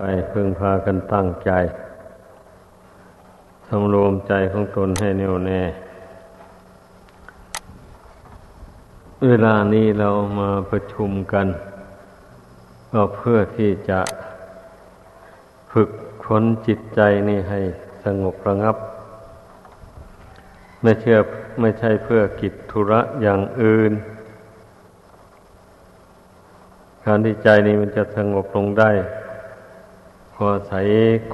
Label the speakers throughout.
Speaker 1: ไปพึงพากันตั้งใจสำรวมใจของตนให้แน่วแน่ เวลานี้เรามาประชุมกัน ก็เพื่อที่จะฝึกค้นจิตใจนี่ให้สงบระงับ ไม่เชื่อไม่ใช่เพื่อกิจธุระอย่างอื่น การที่ใจนี้มันจะสงบลงได้ พอใส่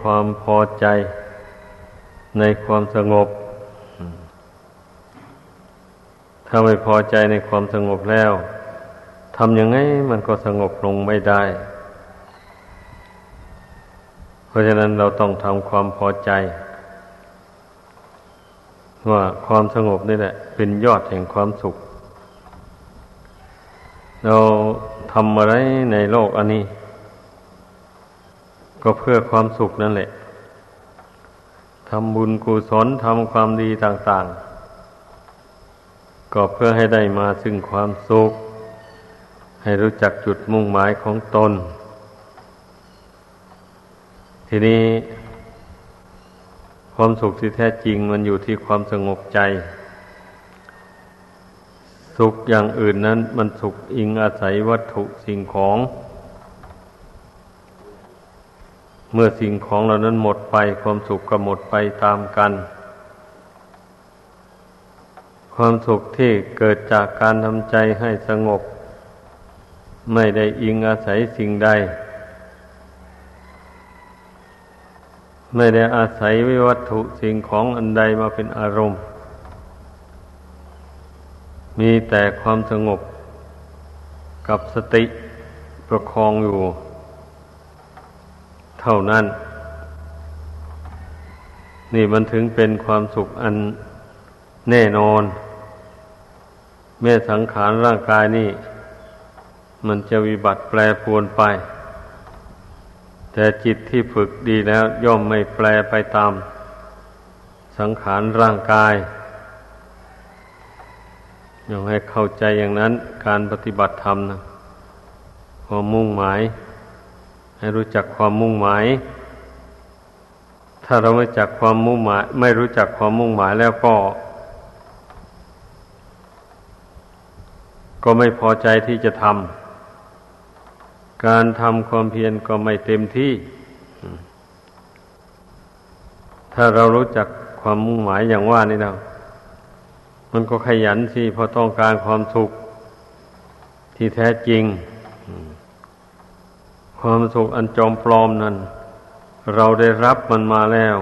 Speaker 1: ความพอใจในความสงบ ถ้าไม่พอใจในความสงบแล้วทำยังไงมันก็สงบลงไม่ได้ เพราะฉะนั้นเราต้องทำความพอใจ ว่าความสงบนี่แหละ เป็นยอดแห่งความสุข เราทำอะไรในโลกอันนี้ ก็เพื่อความสุขนั่นแหละทำบุญกุศลทำความดีต่าง ๆ ก็เพื่อให้ได้มาซึ่งความสุข ให้รู้จักจุดมุ่งหมายของตน ทีนี้ ความสุขที่แท้จริงมันอยู่ที่ความสงบใจ สุขอย่างอื่นนั้น มันสุขอิงอาศัยวัตถุสิ่งของ เมื่อสิ่งของเหล่านั้นหมดไปความสุขก็หมดไปตามกัน ความสุขที่เกิดจากการทำใจให้สงบ ไม่ได้อิงอาศัยสิ่งใด ไม่ได้อาศัยวิวัตถุสิ่งของอันใดมาเป็นอารมณ์ มีแต่ความสงบกับสติประคองอยู่ เท่านั้น นี่มันถึงเป็นความสุขอันแน่นอน แม่สังขารร่างกายนี่ มันจะวิบัติแปรปรวนไป แต่จิตที่ฝึกดีแล้ว ย่อมไม่แปรไปตาม สังขารร่างกายย่อมให้เข้าใจอย่างนั้นการปฏิบัติธรรมนะความมุ่งหมาย ให้รู้จักความมุ่งหมาย ถ้าเราไม่จักความมุ่งหมาย ไม่รู้จักความมุ่งหมายแล้วก็ ก็ไม่พอใจที่จะทำการทำความเพียรก็ไม่เต็มที่ ถ้าเรารู้จักความมุ่งหมายอย่างว่านี่เรามันก็ขยันสิเพราะต้องการความสุขที่แท้จริง ความสุขอันจอมปลอมนั้น เราได้รับมันมาแล้ว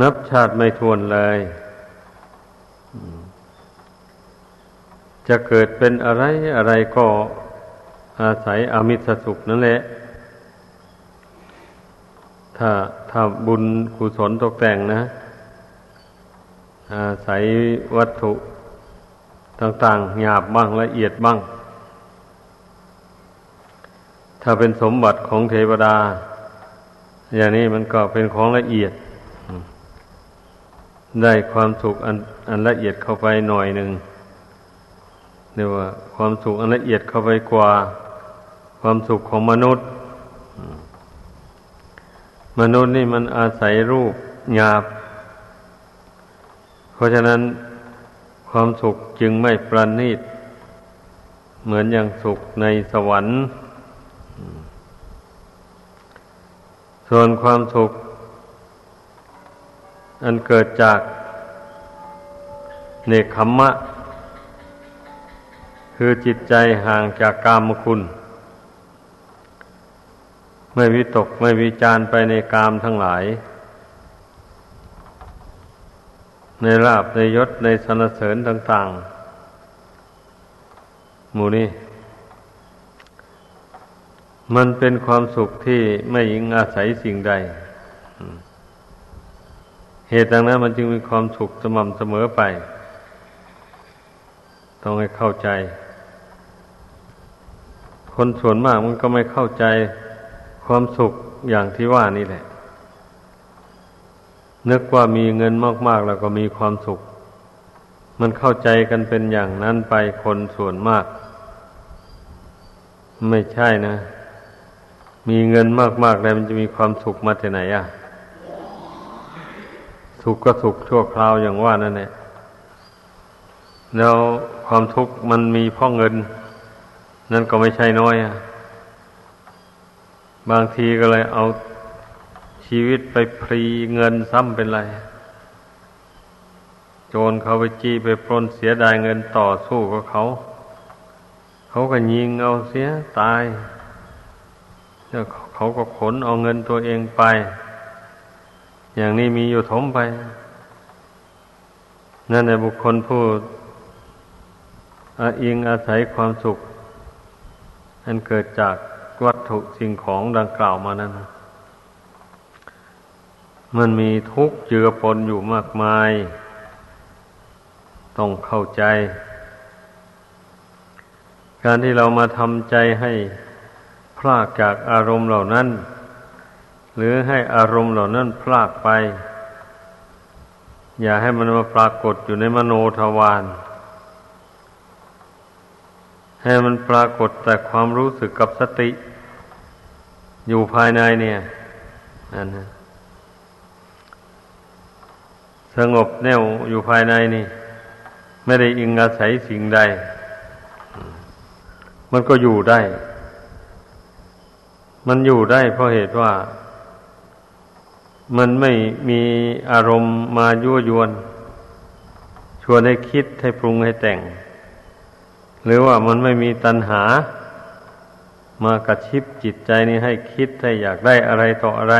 Speaker 1: นับชาติไม่ทวนเลย จะเกิดเป็นอะไรอะไรก็อาศัยอมิสสุขนั่นแหละ ถ้าถ้าบุญกุศลตกแต่งนะ อาศัยวัตถุต่าง ๆ หยาบบ้างละเอียดบ้าง ถ้าเป็นสมบัติของเทวดา อย่างนี้มันก็เป็นของละเอียด ได้ความสุขอันอันละเอียดเข้าไปหน่อยหนึ่งเรียกว่าความสุขอันละเอียดเข้าไปกว่า ความสุขของมนุษย์ มนุษย์นี่มันอาศัยรูปหยาบ เพราะฉะนั้นความสุขจึงไม่ประณีต เหมือนอย่างสุขในสวรรค์ ส่วนความสุข อันเกิดจากเนคขมมะ คือจิตใจห่างจากกามคุณ ไม่วิตกไม่วิจารไปในกามทั้งหลาย ในลาบในยศในสนเสริญต่าง ๆ หมู่นี้ มันเป็นความสุขที่ไม่ยิงอาศัยสิ่งใด เหตุดังนั้นมันจึงมีความสุขสม่ำเสมอไป ต้องให้เข้าใจ คนส่วนมากมันก็ไม่เข้าใจความสุขอย่างที่ว่านี่แหละ นึกว่ามีเงินมาก ๆ แล้วก็มีความสุข มันเข้าใจกันเป็นอย่างนั้นไปคนส่วนมาก ไม่ใช่นะ มีเงินมากๆแล้วมันจะมีความสุขมาที่ไหนอะ สุขก็สุขชั่วคราวอย่างว่านั่นแหละแล้วความทุกข์มันมีเพราะเงิน นั่นก็ไม่ใช่น้อยอะ บางทีก็เลยเอาชีวิตไปพรีเงินซ้ำเป็นไร โจรเขาไปจี้ไปปล้นเสียดายเงินต่อสู้กับเขา เขาก็ยิงเอาเสียตาย เขาก็ขนเอาเงินตัวเองไป อย่างนี้มีอยู่ถมไป นั่นแหละบุคคลผู้อิงอาศัยความสุข อันเกิดจากวัตถุสิ่งของดังกล่าวมานั้นมันมีทุกข์เจือปนอยู่มากมาย ต้องเข้าใจ การที่เรามาทำใจให้ ลากจากอารมณ์เหล่านั้น หรือให้อารมณ์เหล่านั้นพลากไป อย่าให้มันมาปรากฏอยู่ในมโนทวารให้มันปรากฏแต่ความรู้สึกกับสติ อยู่ภายในเนี่ยนั่นนะสงบแน่วอยู่ภายในนี่ ไม่ได้อิงอาศัยสิ่งใด มันก็อยู่ได้ มันอยู่ได้เพราะเหตุว่า มันไม่มีอารมณ์มายั่วยวน ชวนให้คิดให้ปรุงให้แต่ง หรือว่ามันไม่มีตัณหา มากระชิบจิตใจนี้ให้คิดให้อยากได้อะไรต่ออะไร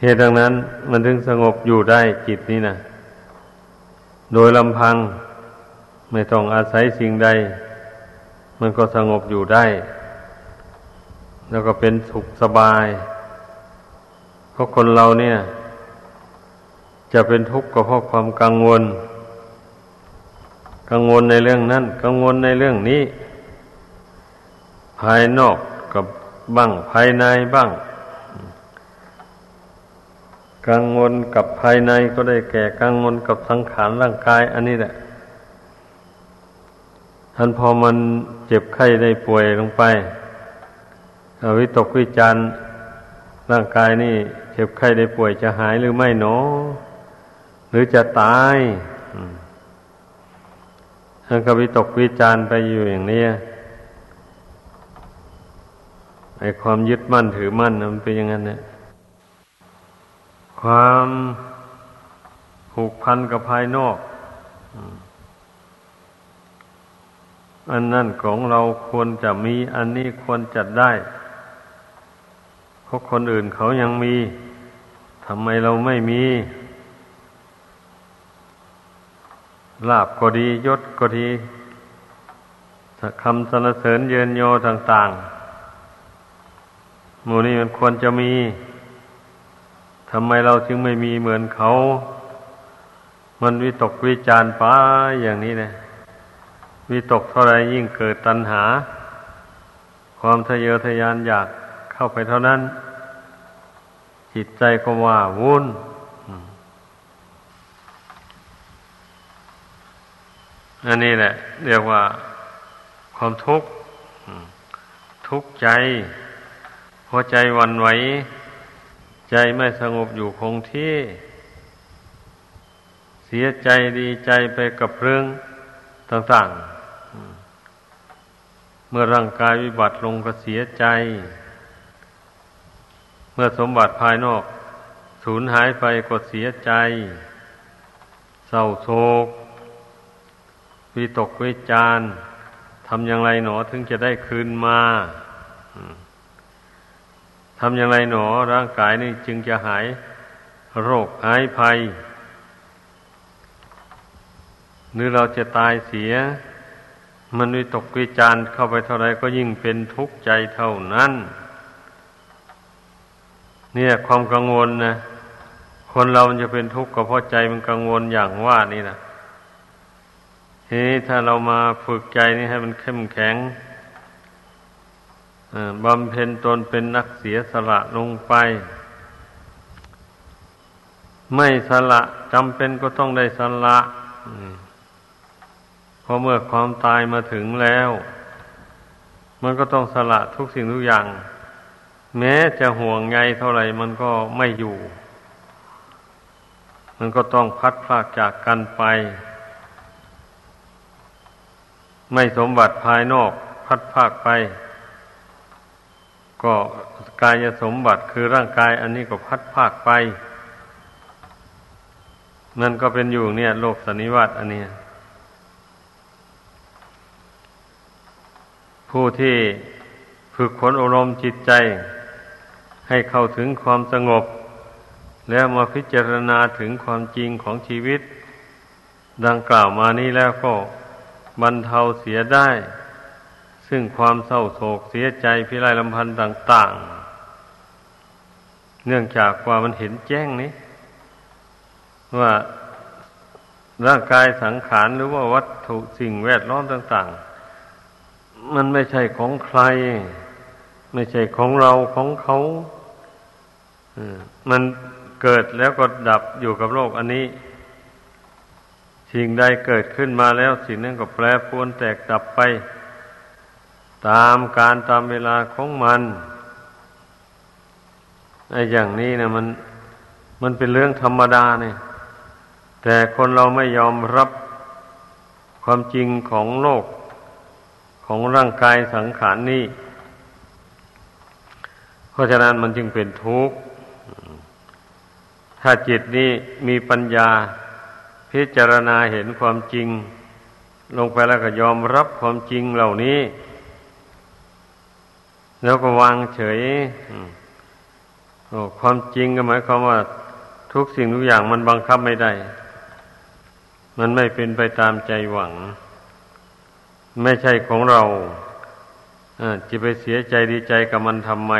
Speaker 1: เหตุดังนั้น มันถึงสงบอยู่ได้จิตนี้นะโดยลำพังไม่ต้องอาศัยสิ่งใด มันก็สงบอยู่ได้ แล้วก็เป็นสุขสบาย เพราะคนเราเนี่ย จะเป็นทุกข์ก็เพราะความกังวล กังวลในเรื่องนั้น กังวลในเรื่องนี้ ภายนอกกับบ้างภายในบ้าง กังวลกับภายในก็ได้แก่กังวลกับสังขารร่างกาย อันนี้แหละ ท่านพอมันเจ็บไข้ได้ป่วยลงไปวิตกวิจารร่างกายนี่เจ็บไข้ได้ป่วยจะหายหรือไม่หนอ หรือจะตายท่านก็วิตกวิจารไปอยู่อย่างนี้ไอ้ความยึดมั่นถือมั่นมันเป็นอย่างนั้นเนี่ยความผูกพันกับภายนอก อันนั่นของเราควรจะมีอันนี้ควรจะได้เพราะคนอื่นเขายังมีทำไมเราไม่มีลาบก็ดียศก็ดีคำสรรเสริญเยินโยต่าง ๆ หมู่นี้มันควรจะมีทำไมเราจึงไม่มีเหมือนเขา มันวิตกวิจารป้าอย่างนี้นะ วิตกเท่าไรยิ่งเกิดตัณหา ความทะเยอทะยานอยากเข้าไปเท่านั้น จิตใจก็ว่าวุ่นอันนี้แหละ เรียกว่าความทุกข์ทุกข์ใจหัวใจวันไหว ใจไม่สงบอยู่คงที่ เสียใจดีใจไปกับเรื่องต่าง ๆ เมื่อร่างกายวิบัติลงก็เสียใจ เมื่อสมบัติภายนอกสูญหายไปก็เสียใจ เศร้าโศกวิตกวิจารทำอย่างไรหนอถึงจะได้คืนมาทำอย่างไรหนอร่างกายนี่จึงจะหายโรคหายภัย หรือเราจะตายเสีย มันวิตกวิจารเข้าไปเท่าไรก็ยิ่งเป็นทุกข์ใจเท่านั้น เนี่ยความกังวลนะคนเรามันจะเป็นทุกข์ก็เพราะใจมันกังวลอย่างว่านี่นะทีนี้ถ้าเรามาฝึกใจนี่ให้มันเข้มแข็งบำเพ็ญตนเป็นนักเสียสละลงไป ไม่สละจำเป็นก็ต้องได้สละ ราะเมื่อความตายมาถึงแล้ว มันก็ต้องสละทุกสิ่งทุกอย่าง แม้จะห่วงใยเท่าไหร่มันก็ไม่อยู่ มันก็ต้องพัดพลากจากกันไป ไม่สมบัติภายนอก พัดพากไป ก็กายสมบัติคือร่างกายอันนี้ก็พัดพากไปนั่นก็เป็นอยู่เนี่ย โลกสันนิวัตอันเนี้ย ผู้ที่ฝึกฝนอารมณ์จิตใจ ให้เข้าถึงความสงบ แล้วมาพิจารณาถึงความจริงของชีวิต ดังกล่าวมานี้แล้วก็บรรเทาเสียได้ ซึ่งความเศร้าโศกเสียใจพิไรลำพันธ์ต่าง ๆ เนื่องจากว่ามันเห็นแจ้งนี้ ว่าร่างกายสังขารหรือว่าวัตถุสิ่งแวดล้อมต่าง ๆ มันไม่ใช่ของใคร ไม่ใช่ของเราของเขามันเกิดแล้วก็ดับอยู่กับโลกอันนี้ สิ่งใดเกิดขึ้นมาแล้วสิ่งนั้นก็แปรปรวนแตกดับไป ตามการตามเวลาของมันไอ้อย่างนี้นะมันมันเป็นเรื่องธรรมดาเนี่ย แต่คนเราไม่ยอมรับความจริงของโลก ของร่างกายสังขารนนี้ เพราะฉะนั้นมันจึงเป็นทุกข์ ถ้าจิตนี้มีปัญญาพิจารณาเห็นความจริง ลงไปแล้วก็ยอมรับความจริงเหล่านี้ แล้วก็วางเฉยความจริงก็หมายความว่า ทุกสิ่งทุกอย่างมันบังคับไม่ได้ มันไม่เป็นไปตามใจหวัง ไม่ใช่ของเราจะไปเสียใจดีใจกับมันทำไม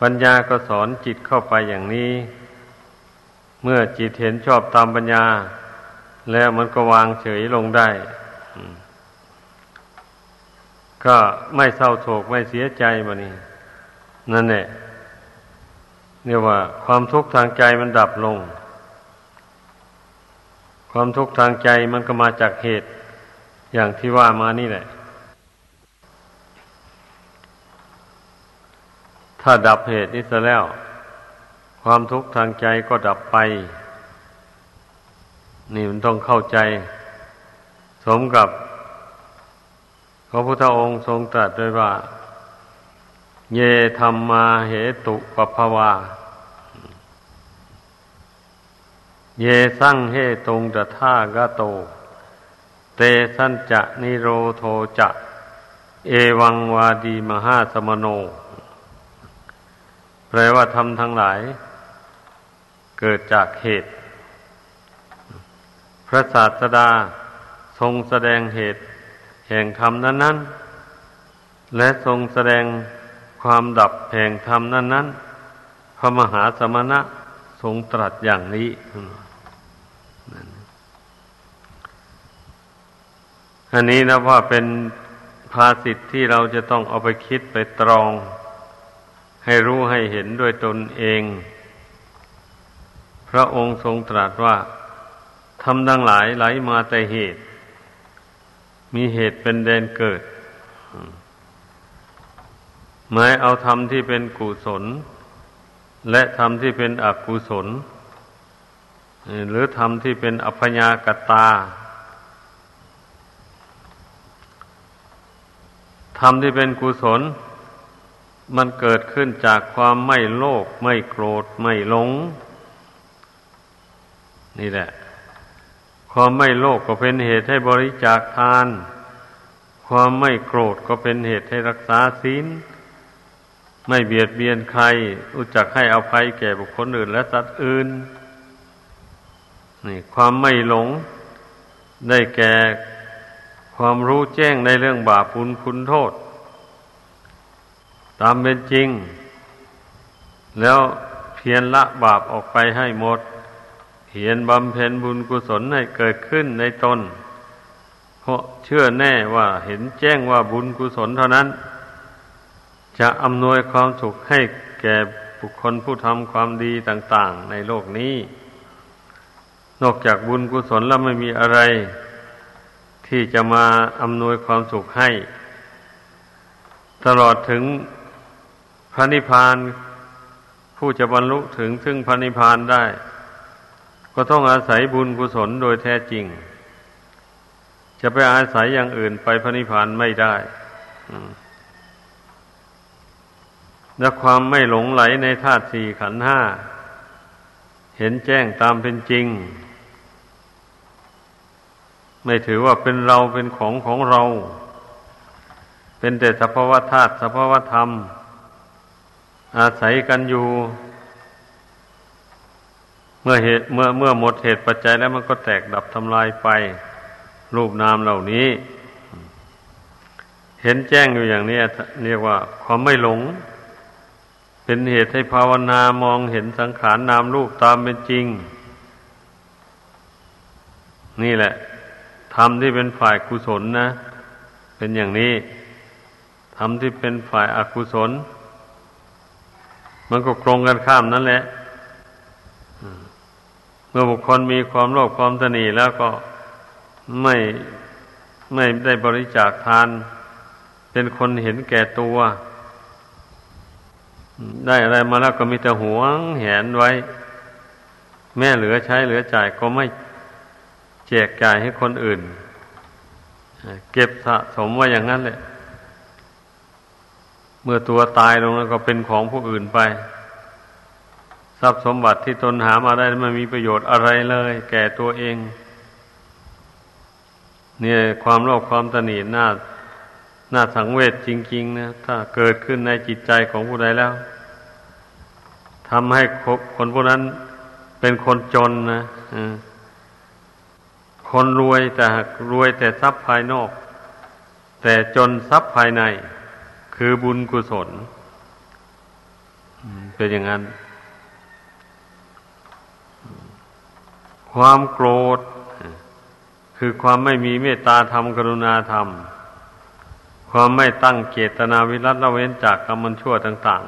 Speaker 1: ปัญญาก็สอนจิตเข้าไปอย่างนี้ เมื่อจิตเห็นชอบตามปัญญา แล้วมันก็วางเฉยลงได้ ก็ไม่เศร้าโศกไม่เสียใจมานี่นั่นแหละเรียกว่าความทุกข์ทางใจมันดับลง ความทุกข์ทางใจมันก็มาจากเหตุ อย่างที่ว่ามานี่แหละ ถ้าดับเหตุนี้ซะแล้ว ความทุกข์ทางใจก็ดับไป นี่มันต้องเข้าใจ สมกับ พระพุทธองค์ทรงตรัสด้วยว่า เยธรรมมาเหตุปภาวาเยสั่งเหตุงตถากโต เตสันจะนิโรโทจะ เอวังวาดีมหาสมโน แปลว่าทำทั้งหลาย เกิดจากเหตุ พระศาสดาทรงแสดงเหตุ แห่งธรรมนั้น ๆ และทรงแสดงความดับแห่งธรรมนั้น ๆ พระมหาสมณะทรงตรัสอย่างนี้ อันนี้นะว่าเป็นภาสิทธิ์ที่เราจะต้องเอาไปคิดไปตรอง ให้รู้ให้เห็นด้วยตนเอง พระองค์ทรงตรัสว่าทำดังหลายไหลมาแต่เหตุ มีเหตุเป็นแดนเกิดหมายเอาธรรมที่เป็นกุศล และธรรมที่เป็นอกุศล หรือธรรมที่เป็นอัพยากตา ธรรมที่เป็นกุศล มันเกิดขึ้นจากความไม่โลภไม่โกรธไม่หลง นี่แหละ ความไม่โลภกก็เป็นเหตุให้บริจาคทาน ความไม่โกรธก็เป็นเหตุให้รักษาศีลไม่เบียดเบียนใครอุจักให้อภัยแก่บุคคลอื่น และสัตว์อื่น นี่ ความไม่หลง ได้แก่ ความรู้แจ้งในเรื่องบาปคุณคุณโทษ ตามเป็นจริง แล้วเพียรละบาปออกไปให้หมด เพียรบำเพ็ญบุญกุศลให้เกิดขึ้นในตน เพราะเชื่อแน่ว่าเห็นแจ้งว่าบุญกุศลเท่านั้น จะอำนวยความสุขให้แก่บุคคลผู้ทำความดีต่าง ๆ ในโลกนี้ นอกจากบุญกุศลแล้วไม่มีอะไร ที่จะมาอำนวยความสุขให้ ตลอดถึงพระนิพพานผู้จะบรรลุถึงซึ่งพระนิพพานได้ ก็ต้องอาศัยบุญกุศลโดยแท้จริง จะไปอาศัยอย่างอื่นไปพระนิพพานไม่ได้และความไม่หลงไหลในธาตุสี่ขันธ์ห้า เห็นแจ้งตามเป็นจริง ไม่ถือว่าเป็นเราเป็นของของเรา เป็นแต่สภาวะธาตุสภาวะธรรม อาศัยกันอยู่ เมื่อเหตุเมื่อเมื่อหมดเหตุปัจจัยแล้วมันก็แตกดับทำลายไป รูปนามเหล่านี้ เห็นแจ้งอยู่อย่างนี้เรียกว่าความไม่หลง เป็นเหตุให้ภาวนามองเห็นสังขารนามรูปตามเป็นจริง นี่แหละ ธรรมที่เป็นฝ่ายกุศลนะ เป็นอย่างนี้ธรรมที่เป็นฝ่ายอากุศล มันก็ตรงกันข้ามนั่นแหละเมื่อบุคคลมีความโลภความตนีแล้วก็ไม่ไม่ได้บริจาคทาน เป็นคนเห็นแก่ตัว ได้อะไรมาแล้วก็มีแต่หวงแหนไว้ แม่เหลือใช้เหลือจ่ายก็ไม่ แจกจ่ายให้คนอื่น เก็บสะสมไว้อย่างนั้นแหละ เมื่อตัวตายลงแล้วก็เป็นของผู้อื่นไป ทรัพย์สมบัติที่ตนหามาได้ไม่มีประโยชน์อะไรเลย แก่ตัวเอง เนี่ยความโลภความตนีน้าน่าสังเวชจริง ๆ นะ ถ้าเกิดขึ้นในจิตใจของผู้ใดแล้วทำให้คนพวกนั้นเป็นคนจนนะอ คนรวยแต่รวยแต่ทรัพย์ภายนอก แต่จนทรัพย์ภายใน คือบุญกุศลเป็นอย่างนั้น ความโกรธ คือความไม่มีเมตตาธรรมกรุณาธรรม ความไม่ตั้งเจตนาวิรัตละเว้นจากกรรมชั่วต่าง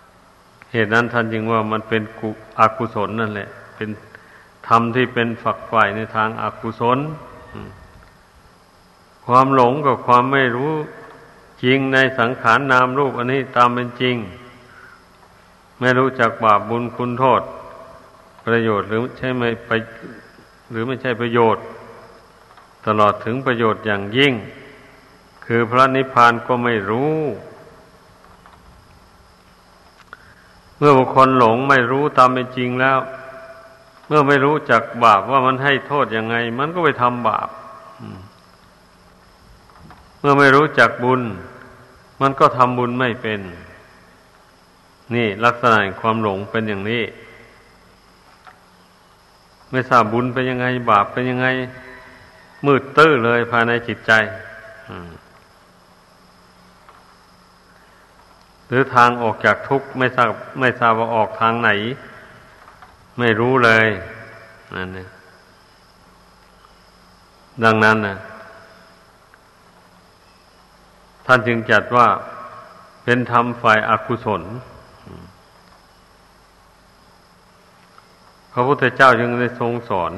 Speaker 1: ๆ เหตุนั้นท่านจึงว่ามันเป็นกุอกุศลนั่นแหละ เป็น ธรรมที่เป็นฝักใฝ่ในทางอากุศล ความหลงกับความไม่รู้จริงในสังขารนนามรูปอันนี้ตามเป็นจริง ไม่รู้จักบาปบุญคุณโทษ ประโยชน์หรือใช่ไม่ไปหรือไม่ใช่ประโยชน์ ตลอดถึงประโยชน์อย่างยิ่ง คือพระนิพพานก็ไม่รู้ เมื่อบุคคลหลงไม่รู้ตามเป็นจริงแล้ว มื่อไม่รู้จักบาปว่ามันให้โทษยังไง มันก็ไปทำบาปเมื่อไม่รู้จักบุญ มันก็ทำบุญไม่เป็น นี่ลักษณะความหลงเป็นอย่างนี้ ไม่ทราบบุญเป็นยังไง บาปเป็นยังไง มืดตื้อเลยภายในจิตใจอืมรือทางออกจากทุกข์ไม่ทราบไม่ทราบว่าออกทางไหน ไม่รู้เลยนั่นเนี่ยดังนั้นนะท่านจึงจัดว่าเป็นธรรมฝ่ายอากุศล พระพุทธเจ้าจึงได้ทรงสอน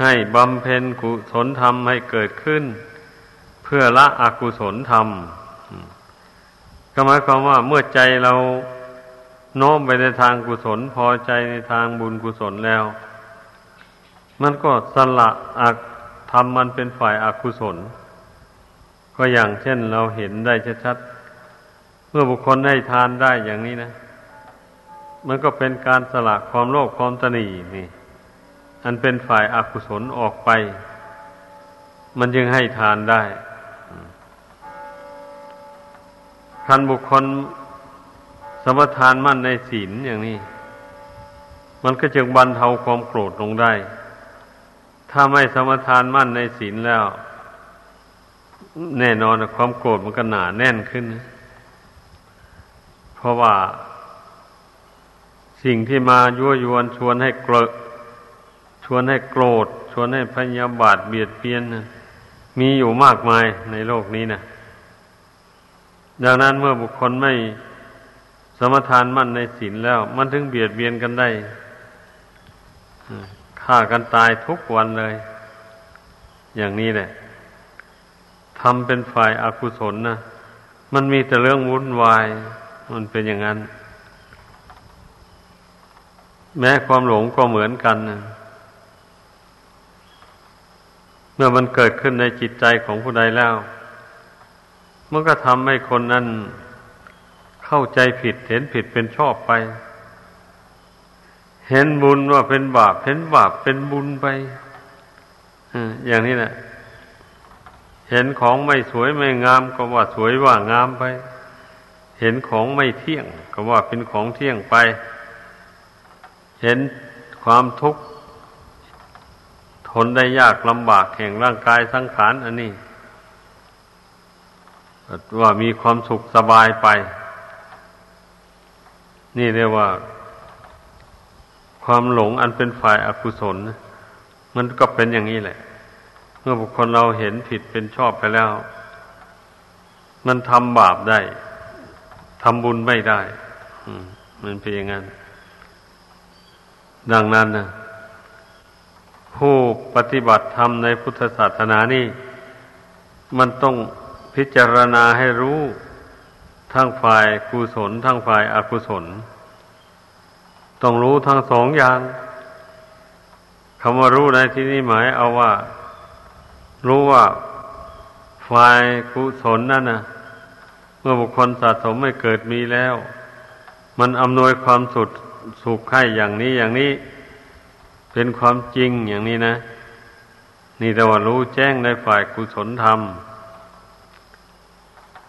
Speaker 1: ให้บำเพ็ญกุศลธรรมให้เกิดขึ้น เพื่อละอกุศลธรรมก็หมายความว่าเมื่อใจเรา โน้มไปในทางกุศลพอใจในทางบุญกุศลแล้ว มันก็สละอักทำมันเป็นฝ่ายอากุศล ก็อย่างเช่นเราเห็นได้ชัดๆเมื่อบุคคลได้ทานได้อย่างนี้นะ มันก็เป็นการสละความโลภความตนีนี่ อันเป็นฝ่ายอากุศลออกไป มันจึงให้ทานได้คันบุคคล สมทานมั่นในศีลอย่างนี้ มันก็จึงบรรเทาความโกรธลงได้ ถ้าไม่สมทานมั่นในศีลแล้ว แน่นอนความโกรธมันก็หนาแน่นขึ้น เพราะว่าสิ่งที่มายั่วยวนชวนให้เกลชวนให้โกรธ ชวนให้พยาบาทเบียดเบียนมีอยู่มากมายในโลกนี้นะดังนั้นเมื่อบุคคลไม่ สมทานมั่นในศีลแล้ว มันถึงเบียดเบียนกันได้ฆ่ากันตายทุกวันเลย อย่างนี้แหละทำเป็นฝ่ายอากุศลนะมันมีแต่เรื่องวุ่นวาย มันเป็นอย่างนั้น แม้ความหลงก็เหมือนกันนะเมื่อมันเกิดขึ้นในจิตใจของผู้ใดแล้ว มันก็ทำให้คนนั้น เข้าใจผิดเห็นผิดเป็นชอบไป เห็นบุญว่าเป็นบาป เห็นบาปเป็นบุญไปอย่างนี้แหละเห็นของไม่สวยไม่งามก็ว่าสวยว่างามไป เห็นของไม่เที่ยง ก็ว่าเป็นของเที่ยงไป เห็นความทุกข์ทนได้ยากลำบากแห่งร่างกายสังขารอันนี้ว่ามีความสุขสบายไป นี่เรียกว่า ความหลงอันเป็นฝ่ายอากุศล มันก็เป็นอย่างนี้แหละ เมื่อบุคคลเราเห็นผิดเป็นชอบไปแล้ว มันทำบาปได้ทำบุญไม่ได้มันเป็นอย่างนั้น ดังนั้นนะผู้ปฏิบัติธรรมในพุทธศาสนานี่ มันต้องพิจารณาให้รู้ ทั้งฝ่ายกุศล ทั้งฝ่ายอกุศล ต้องรู้ทั้งสองอย่างคำว่ารู้ในที่นี้หมายเอาว่า รู้ว่าฝ่ายกุศลนั่นนะเมื่อบุคคลสะสมไม่เกิดมีแล้ว มันอำนวยความสุขสุขให้อย่างนี้อย่างนี้ เป็นความจริงอย่างนี้นะ นี่แต่ว่ารู้แจ้งในฝ่ายกุศลธรรม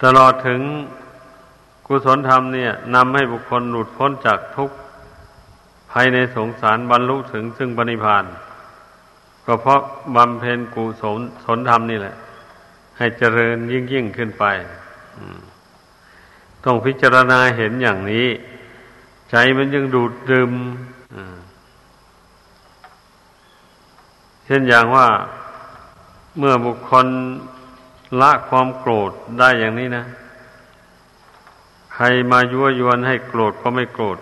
Speaker 1: ตลอดถึง กุศลธรรมเนี่ยนำให้บุคคลหลุดพ้นจากทุกข์ภายในสงสารบรรลุถึงซึ่งปณิพานก็เพราะบำเพ็ญกุศลสนธรรมนี่แหละ ให้เจริญยิ่งยิ่งขึ้นไปต้องพิจารณาเห็นอย่างนี้ ใจมันยังดูดดื่มเช่นอย่างว่าเมื่อบุคคลละความโกรธได้อย่างนี้นะ ใครมายั่วยวนให้โกรธก็ไม่โกรธ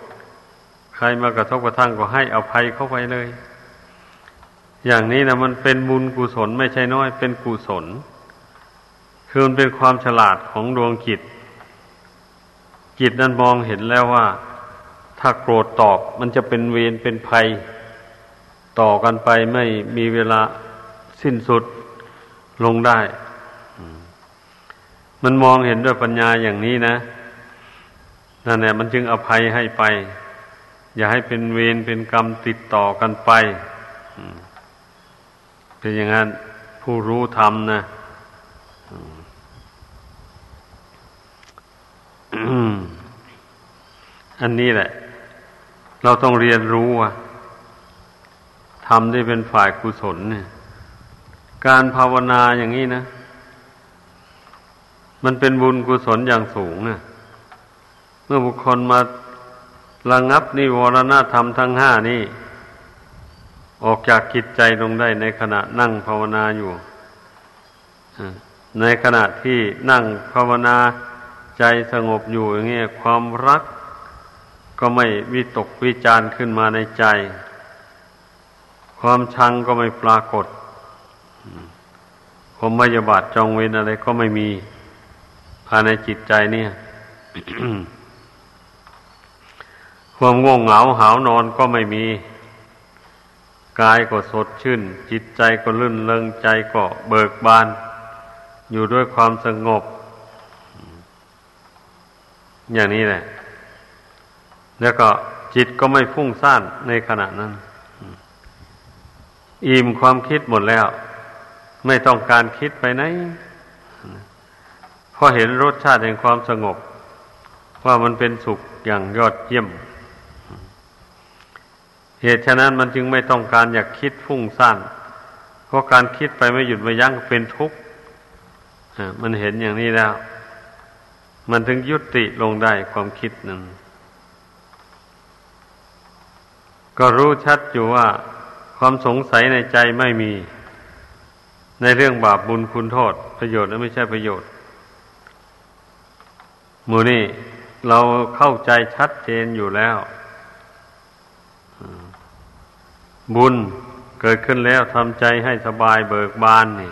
Speaker 1: ใครมากระทบกระทั่งก็ให้อภัยเข้าไปเลย อย่างนี้นะมันเป็นบุญกุศลไม่ใช่น้อย เป็นกุศล คือมันเป็นความฉลาดของดวงจิต จิตนั้นมองเห็นแล้วว่า ถ้าโกรธตอบมันจะเป็นเวรเป็นภัย ต่อกันไปไม่มีเวลาสิ้นสุดลงได้ มันมองเห็นด้วยปัญญาอย่างนี้นะ นั่นแหละมันจึงอภัยให้ไป อย่าให้เป็นเวรเป็นกรรมติดต่อกันไปเป็นอย่างนั้นผู้รู้ธรรมนะอันนี้แหละ เราต้องเรียนรู้ว่าทำได้เป็นฝ่ายกุศลเนี่ย การภาวนาอย่างนี้นะ มันเป็นบุญกุศลอย่างสูงนะ เมื่อบุคคลมาระงับนิวรณธรรมทั้งห้านี่ออกจากกิจใจลงได้ในขณะนั่งภาวนาอยู่ ในขณะที่นั่งภาวนาใจสงบอยู่อย่างเงี้ยความรักก็ไม่วิตกวิจารขึ้นมาในใจ ความชังก็ไม่ปรากฏความมยาบาทจองเวรอะไรก็ไม่มีภายในจิตใจเนี่ย ความง่วงเหงาหาวนอนก็ไม่มี กายก็สดชื่น จิตใจก็ลื่นเริงใจก็เบิกบาน อยู่ด้วยความสงบ อย่างนี้แหละ แล้วก็จิตก็ไม่ฟุ้งซ่านในขณะนั้น อิ่มความคิดหมดแล้ว ไม่ต้องการคิดไปไหนพราะเห็นรสชาติแห่งความสงบ ว่ามันเป็นสุขอย่างยอดเยี่ยม เหตุฉะนั้นมันจึงไม่ต้องการอยากคิดฟุ้งซ่านเพราะการคิดไปไม่หยุดไม่ยั้งเป็นทุกข์มันเห็นอย่างนี้แล้ว มันถึงยุติลงได้ความคิดนั้นก็รู้ชัดอยู่ว่าความสงสัยในใจไม่มี ในเรื่องบาปบุญคุณโทษ ประโยชน์และไม่ใช่ประโยชน์มูนี่เราเข้าใจชัดเจนอยู่แล้ว บุญเกิดขึ้นแล้วทำใจให้สบายเบิกบานนี่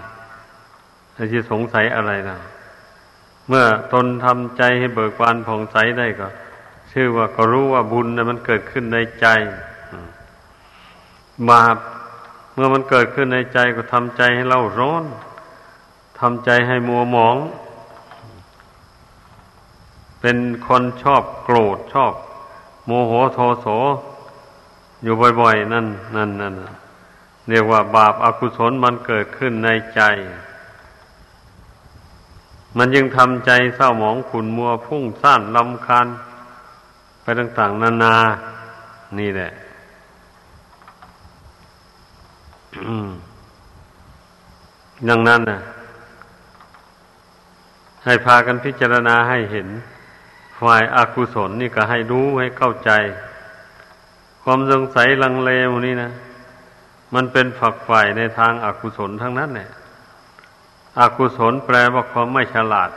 Speaker 1: จะสงสัยอะไรนะเมื่อตนทำใจให้เบิกบานผ่องใสได้ก็ ชื่อว่าก็รู้ว่าบุญนะมันเกิดขึ้นในใจบาปเมื่อมันเกิดขึ้นในใจก็ทำใจให้เล่าร้อนทำใจให้มัวหมอง เป็นคนชอบโกรธชอบ โมโหโทโส อยู่บ่อยๆ นั่นนั่นนั่นเรียกว่าบาปอากุศลมันเกิดขึ้นในใจ มันยังทำใจเศร้าหมองขุนมัวพุ่งซ่านลำคาญไปต่างๆ นานา นี่แหละดังนั้นนะให้พากันพิจารณาให้เห็น ฝ่ายอากุศลนี่ก็ให้รู้ให้เข้าใจ ความสงสัยลังเลวนี่นะ มันเป็นฝักฝ่ายในทางอากุศลทั้งนั้นเนี่ยอกุศลแปลว่าความไม่ฉลาด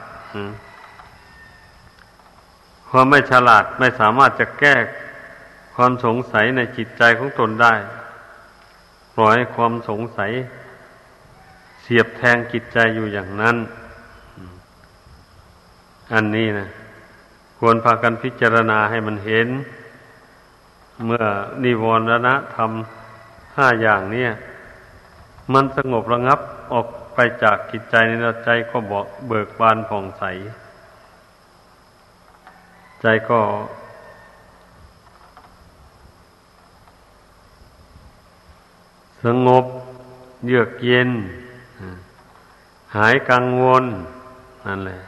Speaker 1: ความไม่ฉลาดไม่สามารถจะแก้ความสงสัยในจิตใจของตนได้ปล่อยความสงสัย เสียบแทงจิตใจอยู่อย่างนั้น อันนี้นะควรพากันพิจารณาให้มันเห็น เมื่อนิวรณะทำห้าอย่างนี้มันสงบระงับออกไปจากจิตใจในใจก็บอกเบิกบานผ่องใส ใจก็ สงบเยือกเย็น หายกังวลนั่นแหละ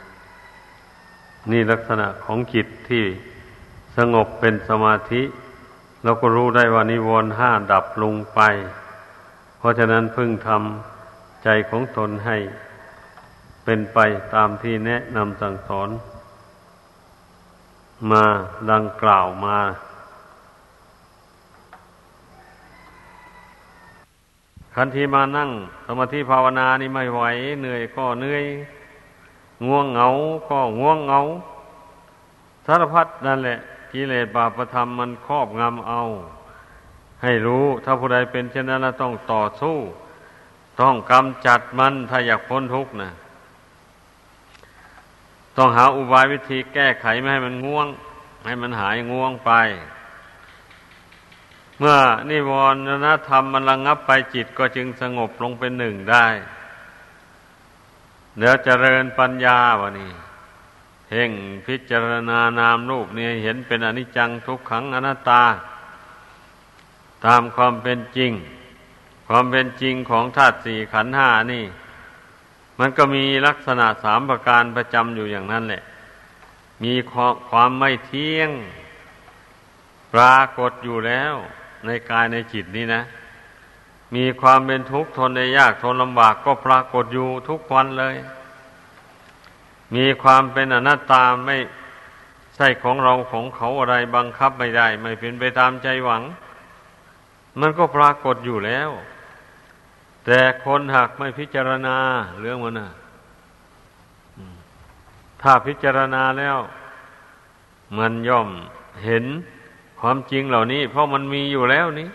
Speaker 1: นี่ลักษณะของจิตที่สงบเป็นสมาธิ เราก็รู้ได้ว่านิวรณ์ห้าดับลงไป เพราะฉะนั้นพึ่งทำใจของตนให้เป็นไปตามที่แนะนำสั่งสอน มาดังกล่าวมา คันทีมานั่ง สมาธิภาวนานี่ไม่ไหว เหนื่อยก็เหนื่อย ง่วงเหงา ก็ง่วงเหงา สารพัดนั่นแหละ กิเลสบาปธรรมมันครอบงำเอา ให้รู้ถ้าผู้ใดเป็นเช่นนั้นต้องต่อสู้ ต้องกำจัดมันถ้าอยากพ้นทุกข์นะต้องหาอุบายวิธีแก้ไขไม่ให้มันง่วง ให้มันหายง่วงไป เมื่อนิวรณธรรมมันระงงับไปจิตก็จึงสงบลงเป็นหนึ่งได้เดี๋ยวเจริญปัญญาวะนี่ เพ่งพิจารณานามรูปนี่เห็นเป็นอนิจจังทุกขังอนัตตา ตามความเป็นจริง ความเป็นจริงของธาตุสี่ขันห้านี่ มันก็มีลักษณะสามประการประจำอยู่อย่างนั้นแหละ มีความไม่เที่ยง ปรากฏอยู่แล้ว ในกายในจิตนี้นะ มีความเป็นทุกข์ทนในยากทนลำบากก็ปรากฏอยู่ทุกวันเลย มีความเป็นอนัตตาไม่ใช่ของเราของเขาอะไรบังคับไม่ได้ ไม่เป็นไปตามใจหวัง มันก็ปรากฏอยู่แล้ว แต่คนหากไม่พิจารณาเรื่องมันนะถ้าพิจารณาแล้ว มันย่อมเห็นความจริงเหล่านี้ เพราะมันมีอยู่แล้วนี้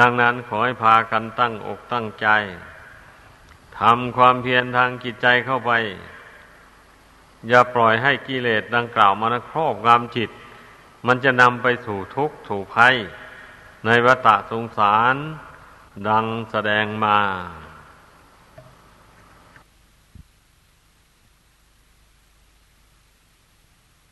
Speaker 1: ดังนั้นขอให้พากันตั้งอกตั้งใจทำความเพียรทางจิตใจเข้าไป อย่าปล่อยให้กิเลสดังกล่าวมานครอบงำจิต มันจะนำไปสู่ทุกข์ถูกภัย ในวัฏสงสาร ดังแสดงมา